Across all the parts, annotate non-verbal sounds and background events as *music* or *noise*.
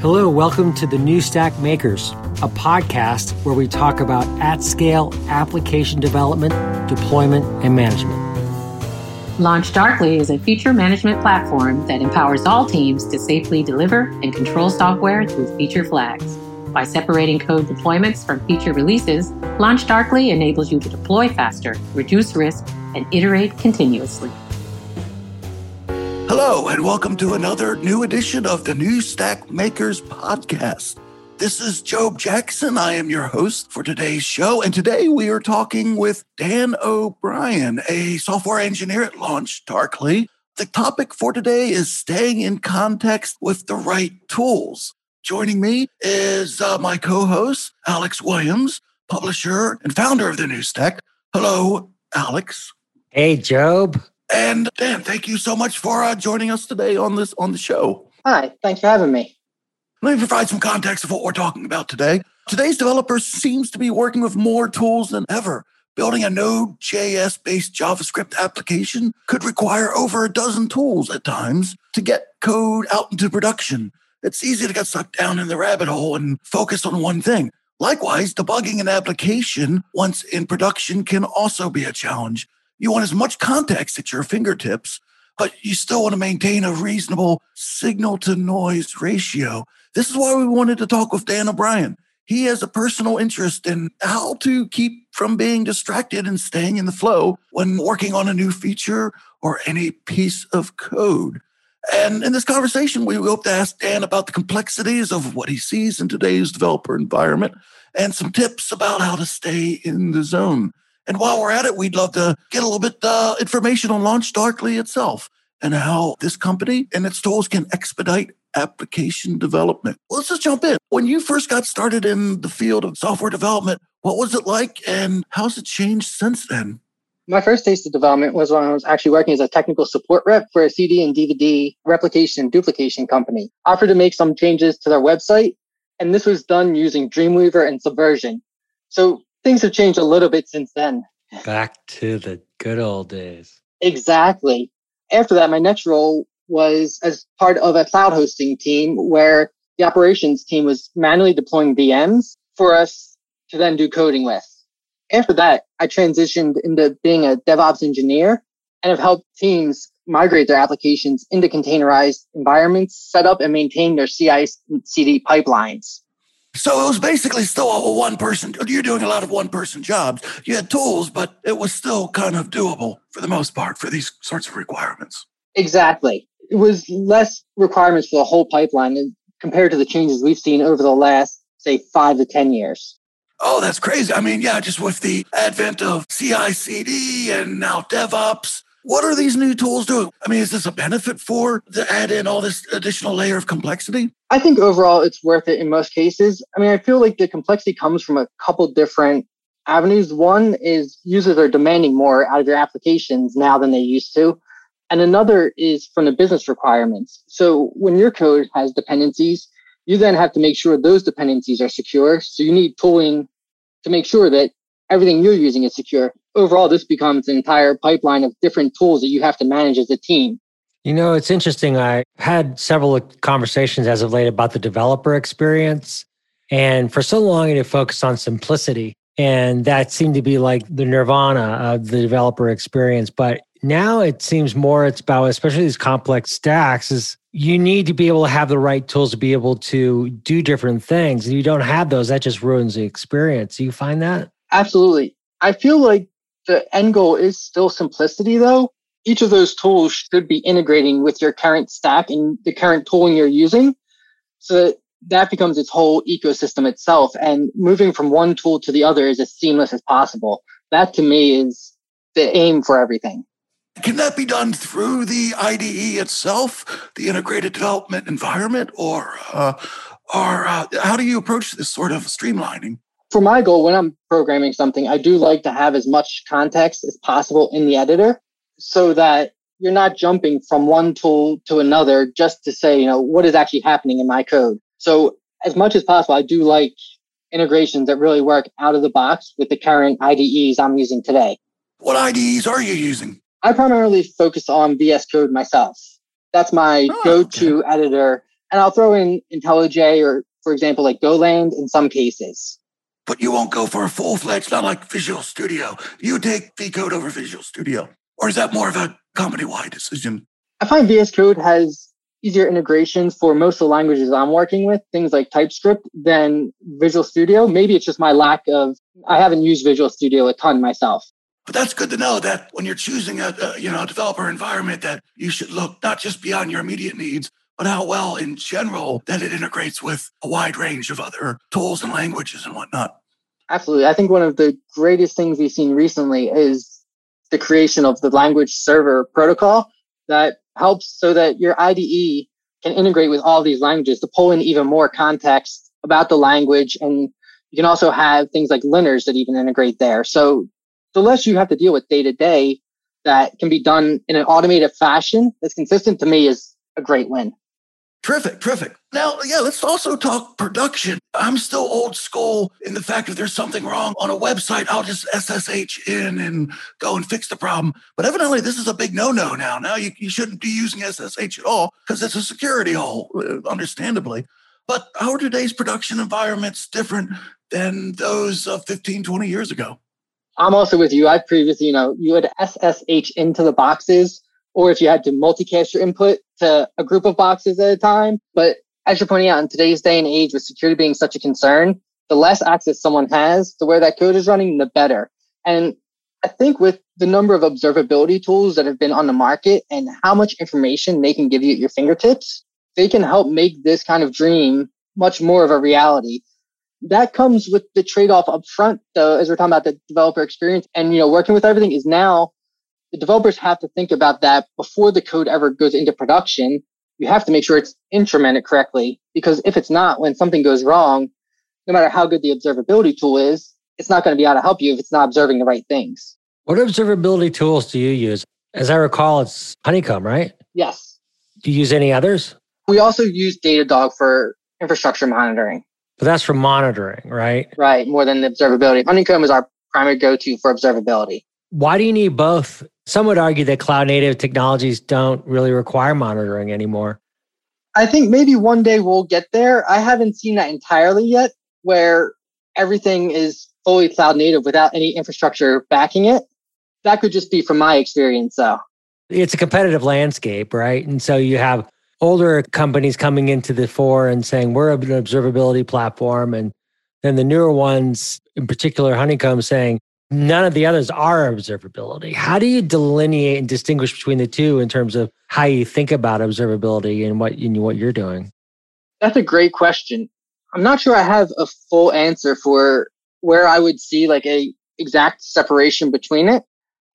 Hello, welcome to the New Stack Makers, a podcast where we talk about at scale application development, deployment, and management. Launch Darkly is a feature management platform that empowers all teams to safely deliver and control software through feature flags. By separating code deployments from feature releases, Launch Darkly enables you to deploy faster, reduce risk, and iterate continuously. Hello, and welcome to another new edition of the New Stack Makers podcast. This is Joab Jackson. I am your host for today's show. And today we are talking with Dan O'Brien, a software engineer at Launch Darkly. The topic for today is staying in context with the right tools. Joining me is uh, my co host, Alex Williams, publisher and founder of the New Stack. Hello, Alex. Hey, Joab. And Dan, thank you so much for uh, joining us today on this on the show. Hi, thanks for having me. Let me provide some context of what we're talking about today. Today's developer seems to be working with more tools than ever. Building a Node.js based JavaScript application could require over a dozen tools at times to get code out into production. It's easy to get sucked down in the rabbit hole and focus on one thing. Likewise, debugging an application once in production can also be a challenge. You want as much context at your fingertips, but you still want to maintain a reasonable signal to noise ratio. This is why we wanted to talk with Dan O'Brien. He has a personal interest in how to keep from being distracted and staying in the flow when working on a new feature or any piece of code. And in this conversation, we hope to ask Dan about the complexities of what he sees in today's developer environment and some tips about how to stay in the zone. And while we're at it, we'd love to get a little bit uh, information on Launch Darkly itself and how this company and its tools can expedite application development. Let's just jump in. When you first got started in the field of software development, what was it like and how's it changed since then? My first taste of development was when I was actually working as a technical support rep for a CD and DVD replication and duplication company. Offered to make some changes to their website, and this was done using Dreamweaver and Subversion. So things have changed a little bit since then. Back to the good old days. Exactly. After that, my next role was as part of a cloud hosting team where the operations team was manually deploying VMs for us to then do coding with. After that, I transitioned into being a DevOps engineer and have helped teams migrate their applications into containerized environments, set up and maintain their CI CD pipelines. So it was basically still a one person. You're doing a lot of one person jobs. You had tools, but it was still kind of doable for the most part for these sorts of requirements. Exactly. It was less requirements for the whole pipeline compared to the changes we've seen over the last, say, five to 10 years. Oh, that's crazy. I mean, yeah, just with the advent of CI CD and now DevOps, what are these new tools doing? I mean, is this a benefit for to add in all this additional layer of complexity? I think overall it's worth it in most cases. I mean, I feel like the complexity comes from a couple different avenues. One is users are demanding more out of your applications now than they used to. And another is from the business requirements. So when your code has dependencies, you then have to make sure those dependencies are secure. So you need tooling to make sure that everything you're using is secure overall, this becomes an entire pipeline of different tools that you have to manage as a team. You know, it's interesting. I had several conversations as of late about the developer experience. And for so long, it had focused on simplicity. And that seemed to be like the nirvana of the developer experience. But now it seems more it's about, especially these complex stacks, is you need to be able to have the right tools to be able to do different things. And you don't have those, that just ruins the experience. Do you find that? Absolutely. I feel like the end goal is still simplicity though. Each of those tools should be integrating with your current stack and the current tooling you're using so that that becomes its whole ecosystem itself. And moving from one tool to the other is as seamless as possible. That to me is the aim for everything. Can that be done through the IDE itself, the integrated development environment, or uh, or uh, how do you approach this sort of streamlining? For my goal, when I'm programming something, I do like to have as much context as possible in the editor so that you're not jumping from one tool to another just to say, you know, what is actually happening in my code. So as much as possible, I do like integrations that really work out of the box with the current IDEs I'm using today. What IDEs are you using? I primarily focus on VS Code myself. That's my oh, go-to okay. editor And I'll throw in IntelliJ or, for example, like GoLand in some cases. But you won't go for a full fledged, not like Visual Studio. You take VCode over Visual Studio. Or is that more of a company wide decision? I find VS Code has easier integrations for most of the languages I'm working with, things like TypeScript, than Visual Studio. Maybe it's just my lack of, I haven't used Visual Studio a ton myself. But that's good to know that when you're choosing a, a you know developer environment, that you should look not just beyond your immediate needs, but how well in general that it integrates with a wide range of other tools and languages and whatnot. Absolutely. I think one of the greatest things we've seen recently is the creation of the language server protocol that helps so that your IDE can integrate with all these languages to pull in even more context about the language. And you can also have things like linters that even integrate there. So the less you have to deal with day to day that can be done in an automated fashion that's consistent to me is a great win. Terrific, terrific. Now, yeah, let's also talk production. I'm still old school in the fact that there's something wrong on a website, I'll just SSH in and go and fix the problem. But evidently, this is a big no no now. Now, you, you shouldn't be using SSH at all because it's a security hole, uh, understandably. But how are today's production environments different than those of 15, 20 years ago? I'm also with you. I previously, you know, you would SSH into the boxes or if you had to multicast your input to a group of boxes at a time. But as you're pointing out, in today's day and age, with security being such a concern, the less access someone has to where that code is running, the better. And I think with the number of observability tools that have been on the market and how much information they can give you at your fingertips, they can help make this kind of dream much more of a reality. That comes with the trade-off up front, though, as we're talking about the developer experience and you know, working with everything is now the developers have to think about that before the code ever goes into production. You have to make sure it's instrumented correctly because if it's not, when something goes wrong, no matter how good the observability tool is, it's not going to be able to help you if it's not observing the right things. What observability tools do you use? As I recall, it's Honeycomb, right? Yes. Do you use any others? We also use Datadog for infrastructure monitoring. But that's for monitoring, right? Right, more than the observability. Honeycomb is our primary go to for observability. Why do you need both? Some would argue that cloud native technologies don't really require monitoring anymore. I think maybe one day we'll get there. I haven't seen that entirely yet, where everything is fully cloud native without any infrastructure backing it. That could just be from my experience, though. It's a competitive landscape, right? And so you have older companies coming into the fore and saying, we're an observability platform. And then the newer ones, in particular, Honeycomb, saying, none of the others are observability. How do you delineate and distinguish between the two in terms of how you think about observability and what in what you're doing? That's a great question. I'm not sure I have a full answer for where I would see like a exact separation between it.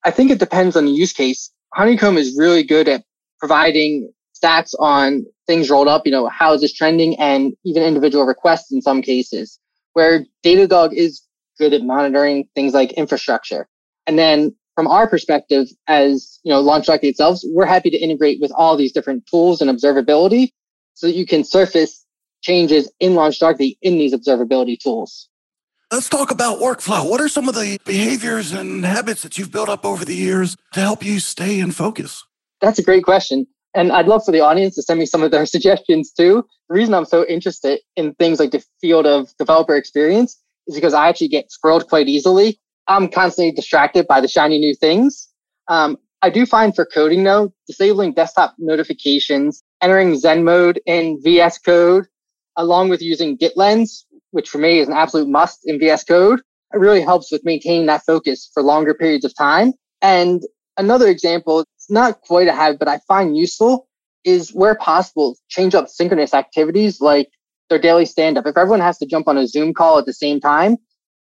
I think it depends on the use case. Honeycomb is really good at providing stats on things rolled up, you know, how is this trending and even individual requests in some cases. Where Datadog is good at monitoring things like infrastructure. And then from our perspective as, you know, Launch LaunchDarkly itself, we're happy to integrate with all these different tools and observability so that you can surface changes in Launch LaunchDarkly in these observability tools. Let's talk about workflow. What are some of the behaviors and habits that you've built up over the years to help you stay in focus? That's a great question. And I'd love for the audience to send me some of their *laughs* suggestions too. The reason I'm so interested in things like the field of developer experience is because I actually get squirreled quite easily. I'm constantly distracted by the shiny new things. Um, I do find for coding though, disabling desktop notifications, entering Zen mode in VS Code, along with using GitLens, which for me is an absolute must in VS Code, it really helps with maintaining that focus for longer periods of time. And another example, it's not quite a habit, but I find useful is where possible, change up synchronous activities like their daily stand up. If everyone has to jump on a Zoom call at the same time,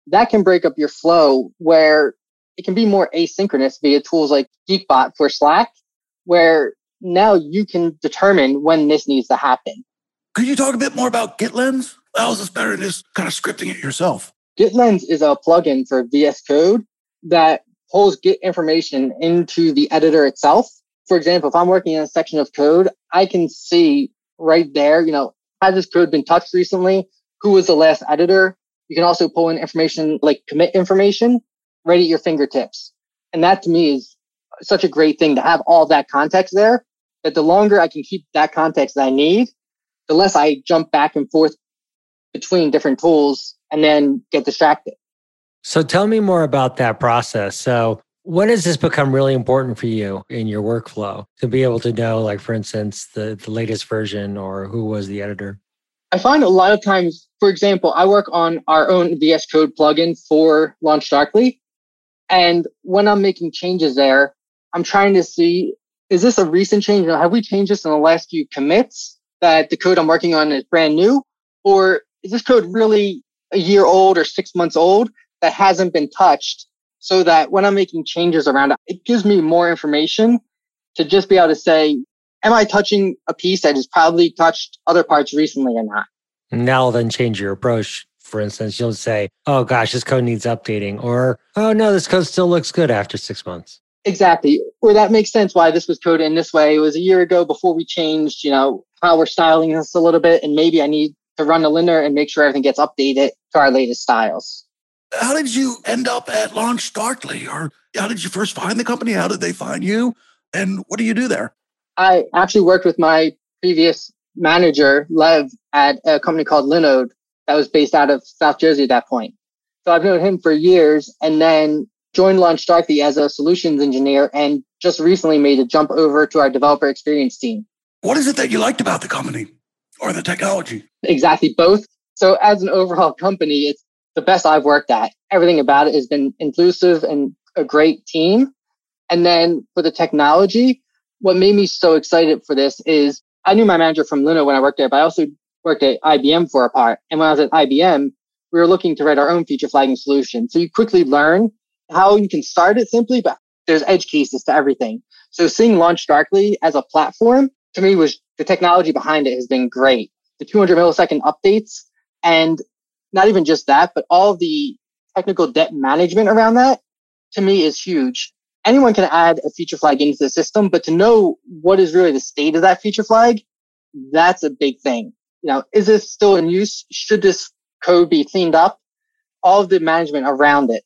that can break up your flow where it can be more asynchronous via tools like Geekbot for Slack, where now you can determine when this needs to happen. Could you talk a bit more about GitLens? How is this better than just kind of scripting it yourself? GitLens is a plugin for VS Code that pulls Git information into the editor itself. For example, if I'm working in a section of code, I can see right there, you know, has this code been touched recently? Who was the last editor? You can also pull in information like commit information right at your fingertips. And that to me is such a great thing to have all that context there that the longer I can keep that context that I need, the less I jump back and forth between different tools and then get distracted. So tell me more about that process. So when does this become really important for you in your workflow to be able to know, like, for instance, the, the latest version or who was the editor? I find a lot of times, for example, I work on our own VS Code plugin for Launch Darkly. And when I'm making changes there, I'm trying to see is this a recent change? Have we changed this in the last few commits that the code I'm working on is brand new? Or is this code really a year old or six months old that hasn't been touched? So that when I'm making changes around it, it gives me more information to just be able to say, am I touching a piece that has probably touched other parts recently or not? Now then change your approach. For instance, you'll say, oh gosh, this code needs updating, or oh no, this code still looks good after six months. Exactly. Or that makes sense why this was coded in this way. It was a year ago before we changed, you know, how we're styling this a little bit. And maybe I need to run the linter and make sure everything gets updated to our latest styles. How did you end up at Launch Darkly? Or how did you first find the company? How did they find you? And what do you do there? I actually worked with my previous manager, Lev, at a company called Linode that was based out of South Jersey at that point. So I've known him for years. And then joined Launch Darkly as a solutions engineer and just recently made a jump over to our developer experience team. What is it that you liked about the company or the technology? Exactly both. So as an overall *laughs* company, it's the best I've worked at. Everything about it has been inclusive and a great team. And then for the technology, what made me so excited for this is I knew my manager from Linode when I worked there, but I also worked at IBM for a part. And when I was at IBM, we were looking to write our own feature flagging solution. So you quickly learn how you can start it simply, but there's edge cases to everything. So seeing Launch Darkly as a platform to me was the technology behind it has been great. The 200 millisecond updates and not even just that, but all the technical debt management around that to me is huge. Anyone can add a feature flag into the system, but to know what is really the state of that feature flag, that's a big thing. You know, is this still in use? Should this code be cleaned up? All of the management around it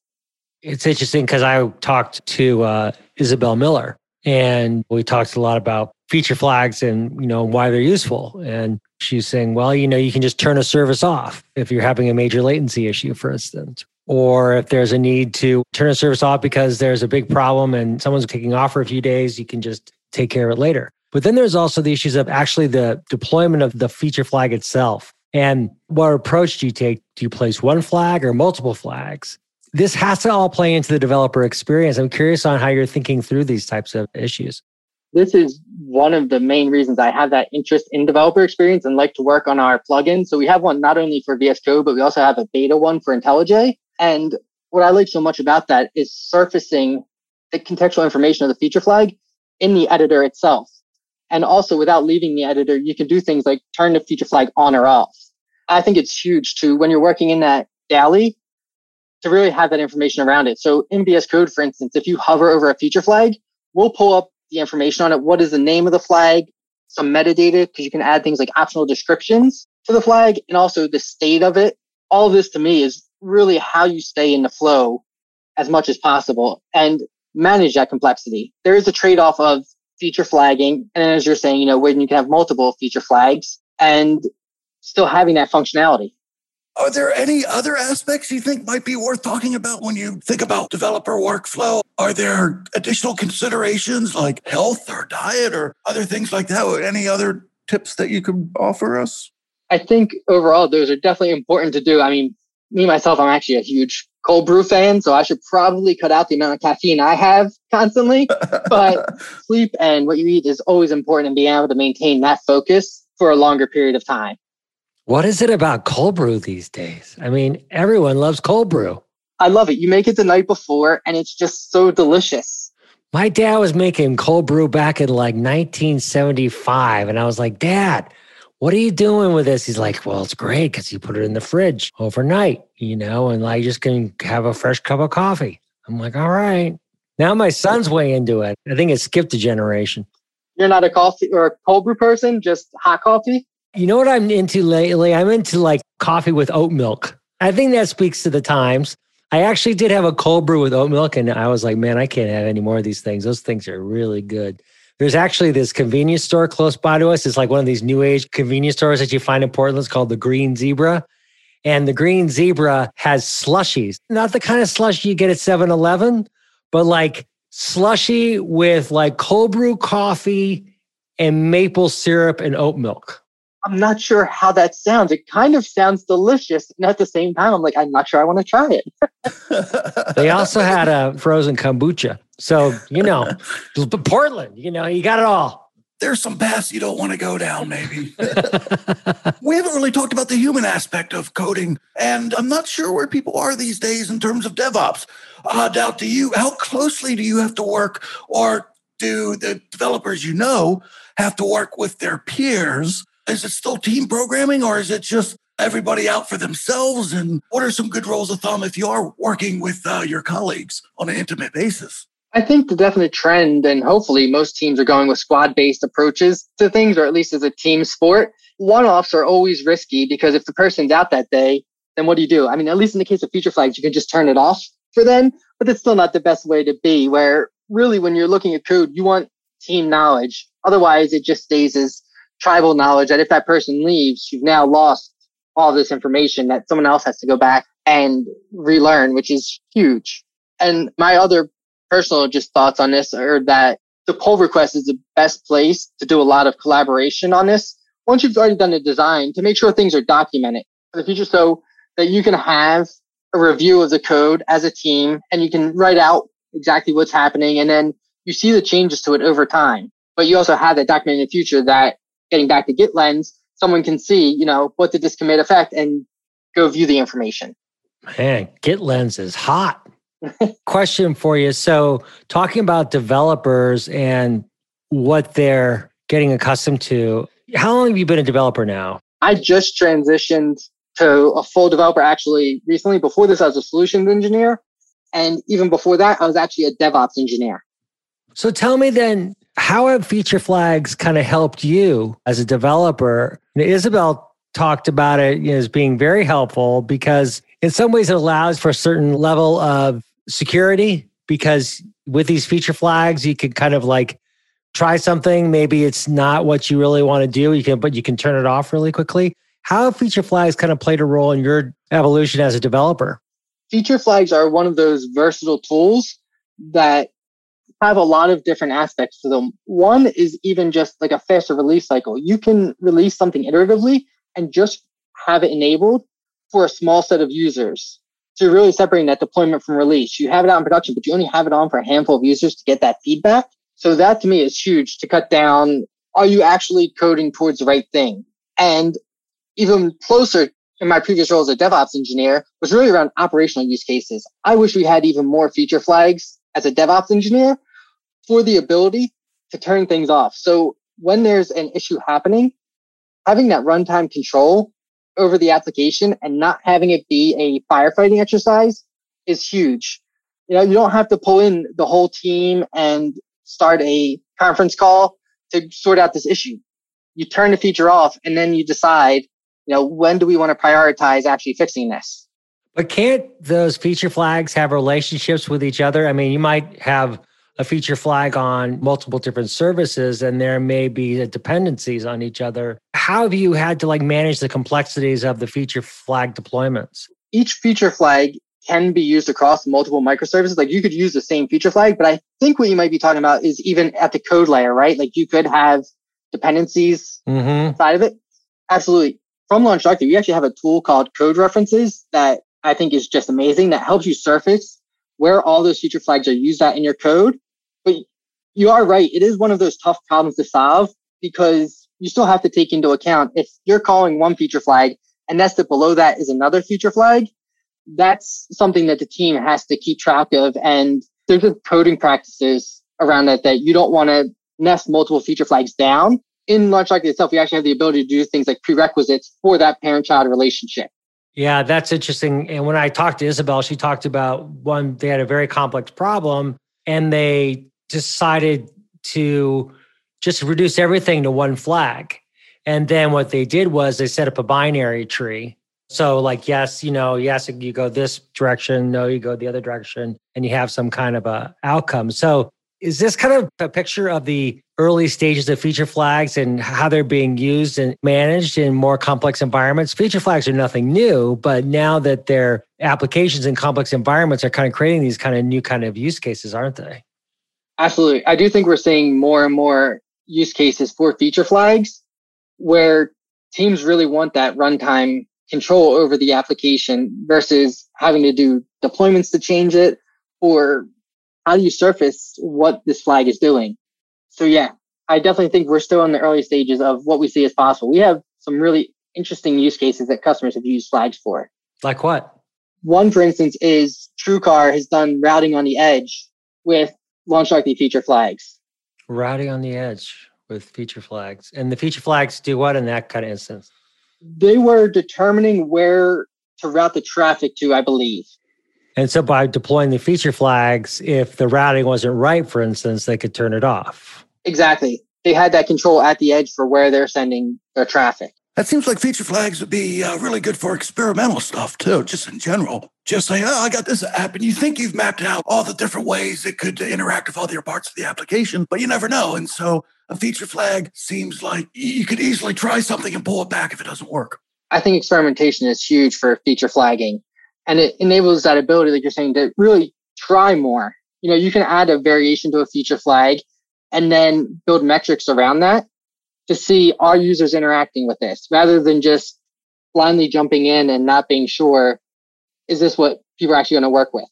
it's interesting because I talked to uh, Isabel Miller and we talked a lot about feature flags and you know why they're useful. And she's saying, well, you know, you can just turn a service off if you're having a major latency issue, for instance, or if there's a need to turn a service off because there's a big problem and someone's taking off for a few days, you can just take care of it later. But then there's also the issues of actually the deployment of the feature flag itself. And what approach do you take? Do you place one flag or multiple flags? this has to all play into the developer experience. I'm curious on how you're thinking through these types of issues. This is one of the main reasons I have that interest in developer experience and like to work on our plugin. So we have one not only for VS Code, but we also have a beta one for IntelliJ. And what I like so much about that is surfacing the contextual information of the feature flag in the editor itself. And also without leaving the editor, you can do things like turn the feature flag on or off. I think it's huge too when you're working in that daily to really have that information around it. So in VS Code, for instance, if you hover over a feature flag, we'll pull up the information on it. What is the name of the flag? Some metadata, because you can add things like optional descriptions to the flag and also the state of it. All of this to me is really how you stay in the flow as much as possible and manage that complexity. There is a trade off of feature flagging. And as you're saying, you know, when you can have multiple feature flags and still having that functionality. Are there any other aspects you think might be worth talking about when you think about developer workflow? Are there additional considerations like health or diet or other things like that? Or Any other tips that you could offer us? I think overall, those are definitely important to do. I mean, me myself, I'm actually a huge cold brew fan, so I should probably cut out the amount of caffeine I have constantly. *laughs* but sleep and what you eat is always important and being able to maintain that focus for a longer period of time. What is it about cold brew these days? I mean, everyone loves cold brew. I love it. You make it the night before and it's just so delicious. My dad was making cold brew back in like 1975. And I was like, Dad, what are you doing with this? He's like, Well, it's great because you put it in the fridge overnight, you know, and I just can have a fresh cup of coffee. I'm like, All right. Now my son's way into it. I think it skipped a generation. You're not a coffee or a cold brew person, just hot coffee? You know what I'm into lately? I'm into like coffee with oat milk. I think that speaks to the times. I actually did have a cold brew with oat milk, and I was like, man, I can't have any more of these things. Those things are really good. there's actually this convenience store close by to us. It's like one of these new age convenience stores that you find in Portland. It's called the Green Zebra. And the Green Zebra has slushies, not the kind of slushy you get at 7 Eleven, but like slushy with like cold brew coffee and maple syrup and oat milk. I'm not sure how that sounds. It kind of sounds delicious. And at the same time, I'm like, I'm not sure I want to try it. *laughs* they also had a frozen kombucha. So, you know, *laughs* Portland, you know, you got it all. There's some paths you don't want to go down, maybe. *laughs* we haven't really talked about the human aspect of coding. And I'm not sure where people are these days in terms of DevOps. Uh, doubt to you, how closely do you have to work or do the developers you know have to work with their peers is it still team programming or is it just everybody out for themselves? And what are some good rules of thumb if you are working with uh, your colleagues on an intimate basis? I think the definite trend, and hopefully most teams are going with squad based approaches to things, or at least as a team sport. One offs are always risky because if the person's out that day, then what do you do? I mean, at least in the case of feature flags, you can just turn it off for them, but it's still not the best way to be. Where really, when you're looking at code, you want team knowledge. Otherwise, it just stays as tribal knowledge that if that person leaves, you've now lost all this information that someone else has to go back and relearn, which is huge. And my other personal just thoughts on this are that the pull request is the best place to do a lot of collaboration on this. Once you've already done the design to make sure things are documented for the future so that you can have a review of the code as a team and you can write out exactly what's happening and then you see the changes to it over time. But you also have that document in the future that getting back to GitLens, someone can see, you know, what did this commit affect and go view the information. Man, GitLens is hot. *laughs* Question for you. So, talking about developers and what they're getting accustomed to, how long have you been a developer now? I just transitioned to a full developer actually recently. Before this, I was a solutions engineer. And even before that, I was actually a DevOps engineer. So tell me then, how have feature flags kind of helped you as a developer? Isabel talked about it you know, as being very helpful because in some ways it allows for a certain level of security because with these feature flags you can kind of like try something. Maybe it's not what you really want to do. You can but you can turn it off really quickly. How have feature flags kind of played a role in your evolution as a developer? Feature flags are one of those versatile tools that have a lot of different aspects to them. One is even just like a faster release cycle. You can release something iteratively and just have it enabled for a small set of users. So you're really separating that deployment from release. You have it out in production, but you only have it on for a handful of users to get that feedback. So that to me is huge to cut down. Are you actually coding towards the right thing? And even closer in my previous role as a DevOps engineer was really around operational use cases. I wish we had even more feature flags as a DevOps engineer for the ability to turn things off. So when there's an issue happening, having that runtime control over the application and not having it be a firefighting exercise is huge. You know, you don't have to pull in the whole team and start a conference call to sort out this issue. You turn the feature off and then you decide, you know, when do we want to prioritize actually fixing this? But can't those feature flags have relationships with each other? I mean, you might have a feature flag on multiple different services and there may be dependencies on each other. How have you had to like manage the complexities of the feature flag deployments? Each feature flag can be used across multiple microservices. Like you could use the same feature flag, but I think what you might be talking about is even at the code layer, right? Like you could have dependencies mm-hmm. side of it. Absolutely. From LaunchDarkly, we actually have a tool called Code References that I think is just amazing that helps you surface where all those feature flags are used at in your code but you are right. It is one of those tough problems to solve because you still have to take into account if you're calling one feature flag and nested below that is another feature flag, that's something that the team has to keep track of. And there's just coding practices around that that you don't want to nest multiple feature flags down. In Launch LaunchDarkly itself, we actually have the ability to do things like prerequisites for that parent-child relationship. Yeah, that's interesting. And when I talked to Isabel, she talked about one, they had a very complex problem and they decided to just reduce everything to one flag. And then what they did was they set up a binary tree. So, like, yes, you know, yes, you go this direction, no, you go the other direction, and you have some kind of a outcome. So, is this kind of a picture of the early stages of feature flags and how they're being used and managed in more complex environments. Feature flags are nothing new, but now that their applications in complex environments are kind of creating these kind of new kind of use cases, aren't they? Absolutely. I do think we're seeing more and more use cases for feature flags where teams really want that runtime control over the application versus having to do deployments to change it or how do you surface what this flag is doing? So yeah, I definitely think we're still in the early stages of what we see as possible. We have some really interesting use cases that customers have used flags for. Like what? One, for instance, is TrueCar has done routing on the edge with LaunchDarkly feature flags. Routing on the edge with feature flags. And the feature flags do what in that kind of instance? They were determining where to route the traffic to, I believe. And so by deploying the feature flags, if the routing wasn't right, for instance, they could turn it off. Exactly. They had that control at the edge for where they're sending their traffic. That seems like feature flags would be uh, really good for experimental stuff too, just in general. Just say, oh, I got this app, and you think you've mapped out all the different ways it could interact with all the other parts of the application, but you never know. And so a feature flag seems like you could easily try something and pull it back if it doesn't work. I think experimentation is huge for feature flagging, and it enables that ability, like you're saying, to really try more. You know, you can add a variation to a feature flag and then build metrics around that to see are users interacting with this rather than just blindly jumping in and not being sure is this what people are actually going to work with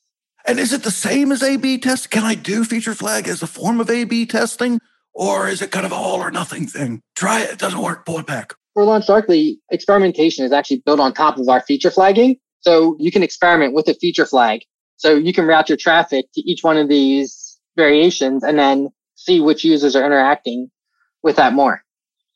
and is it the same as a b test can i do feature flag as a form of a b testing or is it kind of a all or nothing thing try it it doesn't work pull it back for LaunchDarkly, experimentation is actually built on top of our feature flagging. So you can experiment with a feature flag. So you can route your traffic to each one of these variations and then see which users are interacting with that more.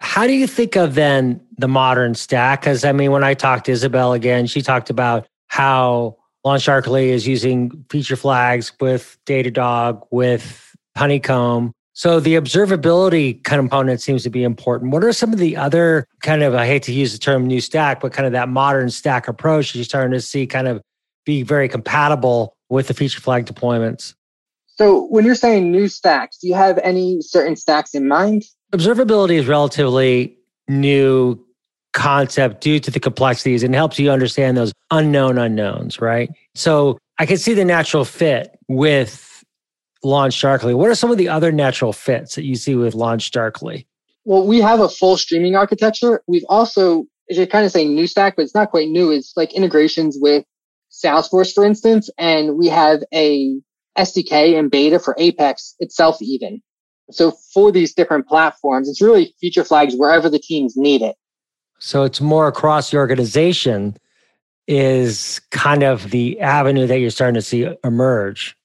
How do you think of then the modern stack? Because I mean, when I talked to Isabel again, she talked about how LaunchDarkly is using feature flags with Datadog, with Honeycomb. So the observability component seems to be important. What are some of the other kind of, I hate to use the term new stack, but kind of that modern stack approach you're starting to see kind of be very compatible with the feature flag deployments? So when you're saying new stacks, do you have any certain stacks in mind? Observability is relatively new concept due to the complexities and helps you understand those unknown unknowns, right? So I can see the natural fit with LaunchDarkly. What are some of the other natural fits that you see with LaunchDarkly? Well, we have a full streaming architecture. We've also, you're kind of saying new stack, but it's not quite new. It's like integrations with Salesforce, for instance, and we have a SDK and beta for Apex itself, even. So for these different platforms, it's really feature flags wherever the teams need it. So it's more across the organization is kind of the avenue that you're starting to see emerge.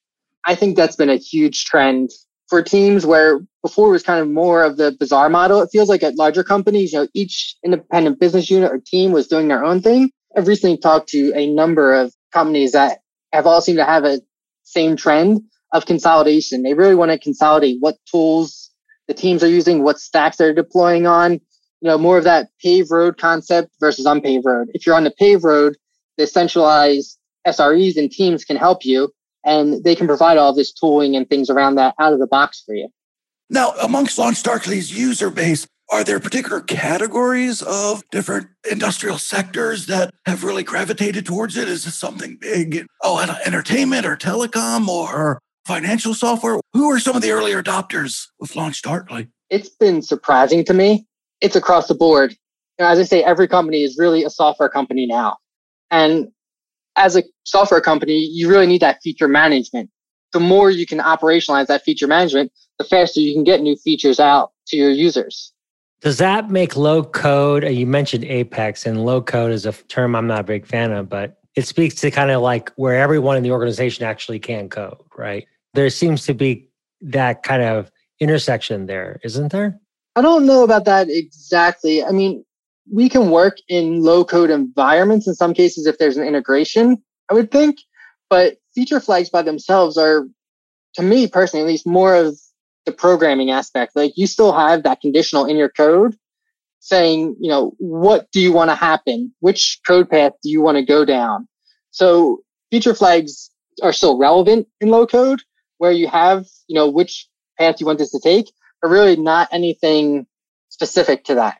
I think that's been a huge trend for teams where before it was kind of more of the bazaar model. It feels like at larger companies, you know, each independent business unit or team was doing their own thing. I've recently talked to a number of companies that have all seemed to have a same trend of consolidation. They really want to consolidate what tools the teams are using, what stacks they're deploying on, you know, more of that paved road concept versus unpaved road. If you're on the paved road, the centralized SREs and teams can help you and they can provide all this tooling and things around that out of the box for you. Now, amongst LaunchDarkly's user base, are there particular categories of different industrial sectors that have really gravitated towards it? Is this something big? Oh, entertainment or telecom or financial software? Who are some of the early adopters with LaunchDarkly? It's been surprising to me. It's across the board. You know, as I say, every company is really a software company now. And as a software company, you really need that feature management. The more you can operationalize that feature management, the faster you can get new features out to your users. Does that make low code? Uh, you mentioned Apex, and low code is a term I'm not a big fan of, but it speaks to kind of like where everyone in the organization actually can code, right? There seems to be that kind of intersection there, isn't there? I don't know about that exactly. I mean, we can work in low code environments in some cases if there's an integration, I would think. But feature flags by themselves are, to me personally, at least more of the programming aspect. Like you still have that conditional in your code saying, you know, what do you want to happen? Which code path do you want to go down? So feature flags are still relevant in low code where you have, you know, which path you want this to take. but really not anything specific to that.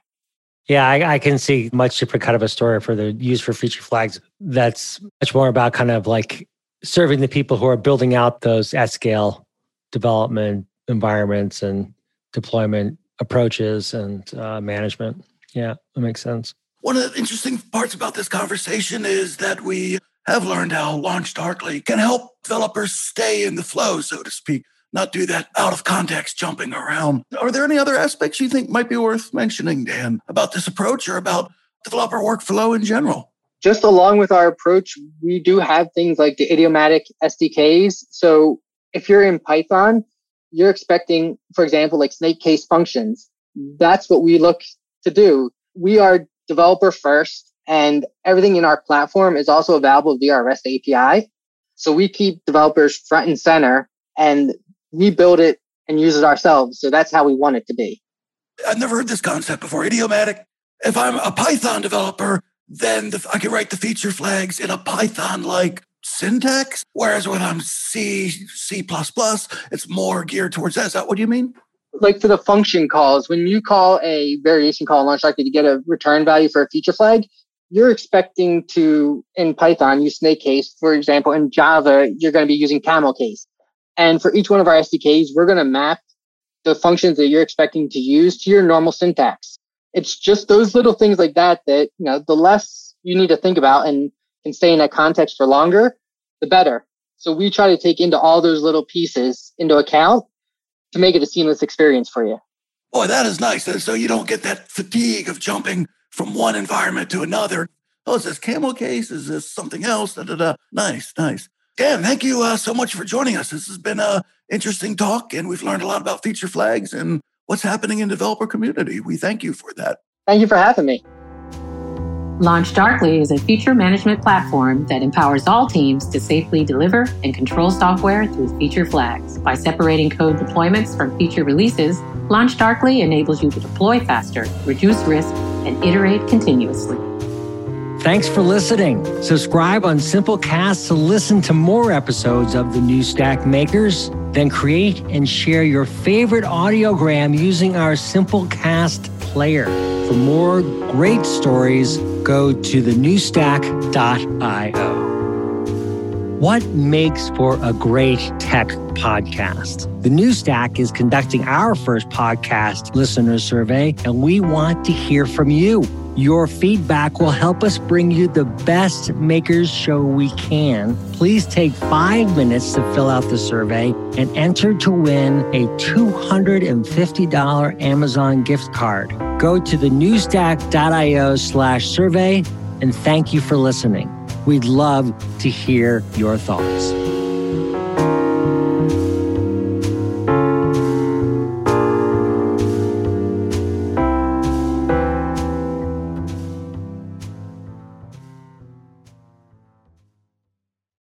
Yeah, I, I, can see much different kind of a story for the use for feature flags. That's much more about kind of like serving the people who are building out those at scale development environments and deployment approaches and uh, management. Yeah, that makes sense. One of the interesting parts about this conversation is that we have learned how Launch Darkly can help developers stay in the flow, so to speak, not do that out of context jumping around. Are there any other aspects you think might be worth mentioning, Dan, about this approach or about developer workflow in general? Just along with our approach, we do have things like the idiomatic SDKs. So if you're in Python, you're expecting, for example, like snake case functions. That's what we look to do. We are developer first and everything in our platform is also available via our REST API. So we keep developers front and center and we build it and use it ourselves. So that's how we want it to be. I've never heard this concept before. Idiomatic. If I'm a Python developer, then the, I can write the feature flags in a Python like syntax. Whereas when I'm C, C, it's more geared towards that. Is that what you mean? Like for the function calls, when you call a variation call LaunchDarkly to get a return value for a feature flag, you're expecting to, in Python, use snake case. For example, in Java, you're going to be using camel case. And for each one of our SDKs, we're going to map the functions that you're expecting to use to your normal syntax. It's just those little things like that that, you know, the less you need to think about and can stay in that context for longer, the better. So we try to take into all those little pieces into account to make it a seamless experience for you. Boy, that is nice. So you don't get that fatigue of jumping from one environment to another. Oh, is this camel case? Is this something else? Da, da, da. Nice, nice. Dan, thank you uh, so much for joining us. This has been an interesting talk, and we've learned a lot about feature flags and what's happening in developer community. We thank you for that. Thank you for having me. LaunchDarkly is a feature management platform that empowers all teams to safely deliver and control software through feature flags. By separating code deployments from feature releases, LaunchDarkly enables you to deploy faster, reduce risk, and iterate continuously. Thanks for listening. Subscribe on Simplecast to listen to more episodes of the New Stack Makers. Then create and share your favorite audiogram using our Simplecast player. For more great stories, go to thenewstack.io. What makes for a great tech podcast? The New Stack is conducting our first podcast listener survey, and we want to hear from you. Your feedback will help us bring you the best makers show we can. Please take five minutes to fill out the survey and enter to win a $250 Amazon gift card. Go to thenewstack.io slash survey and thank you for listening. We'd love to hear your thoughts.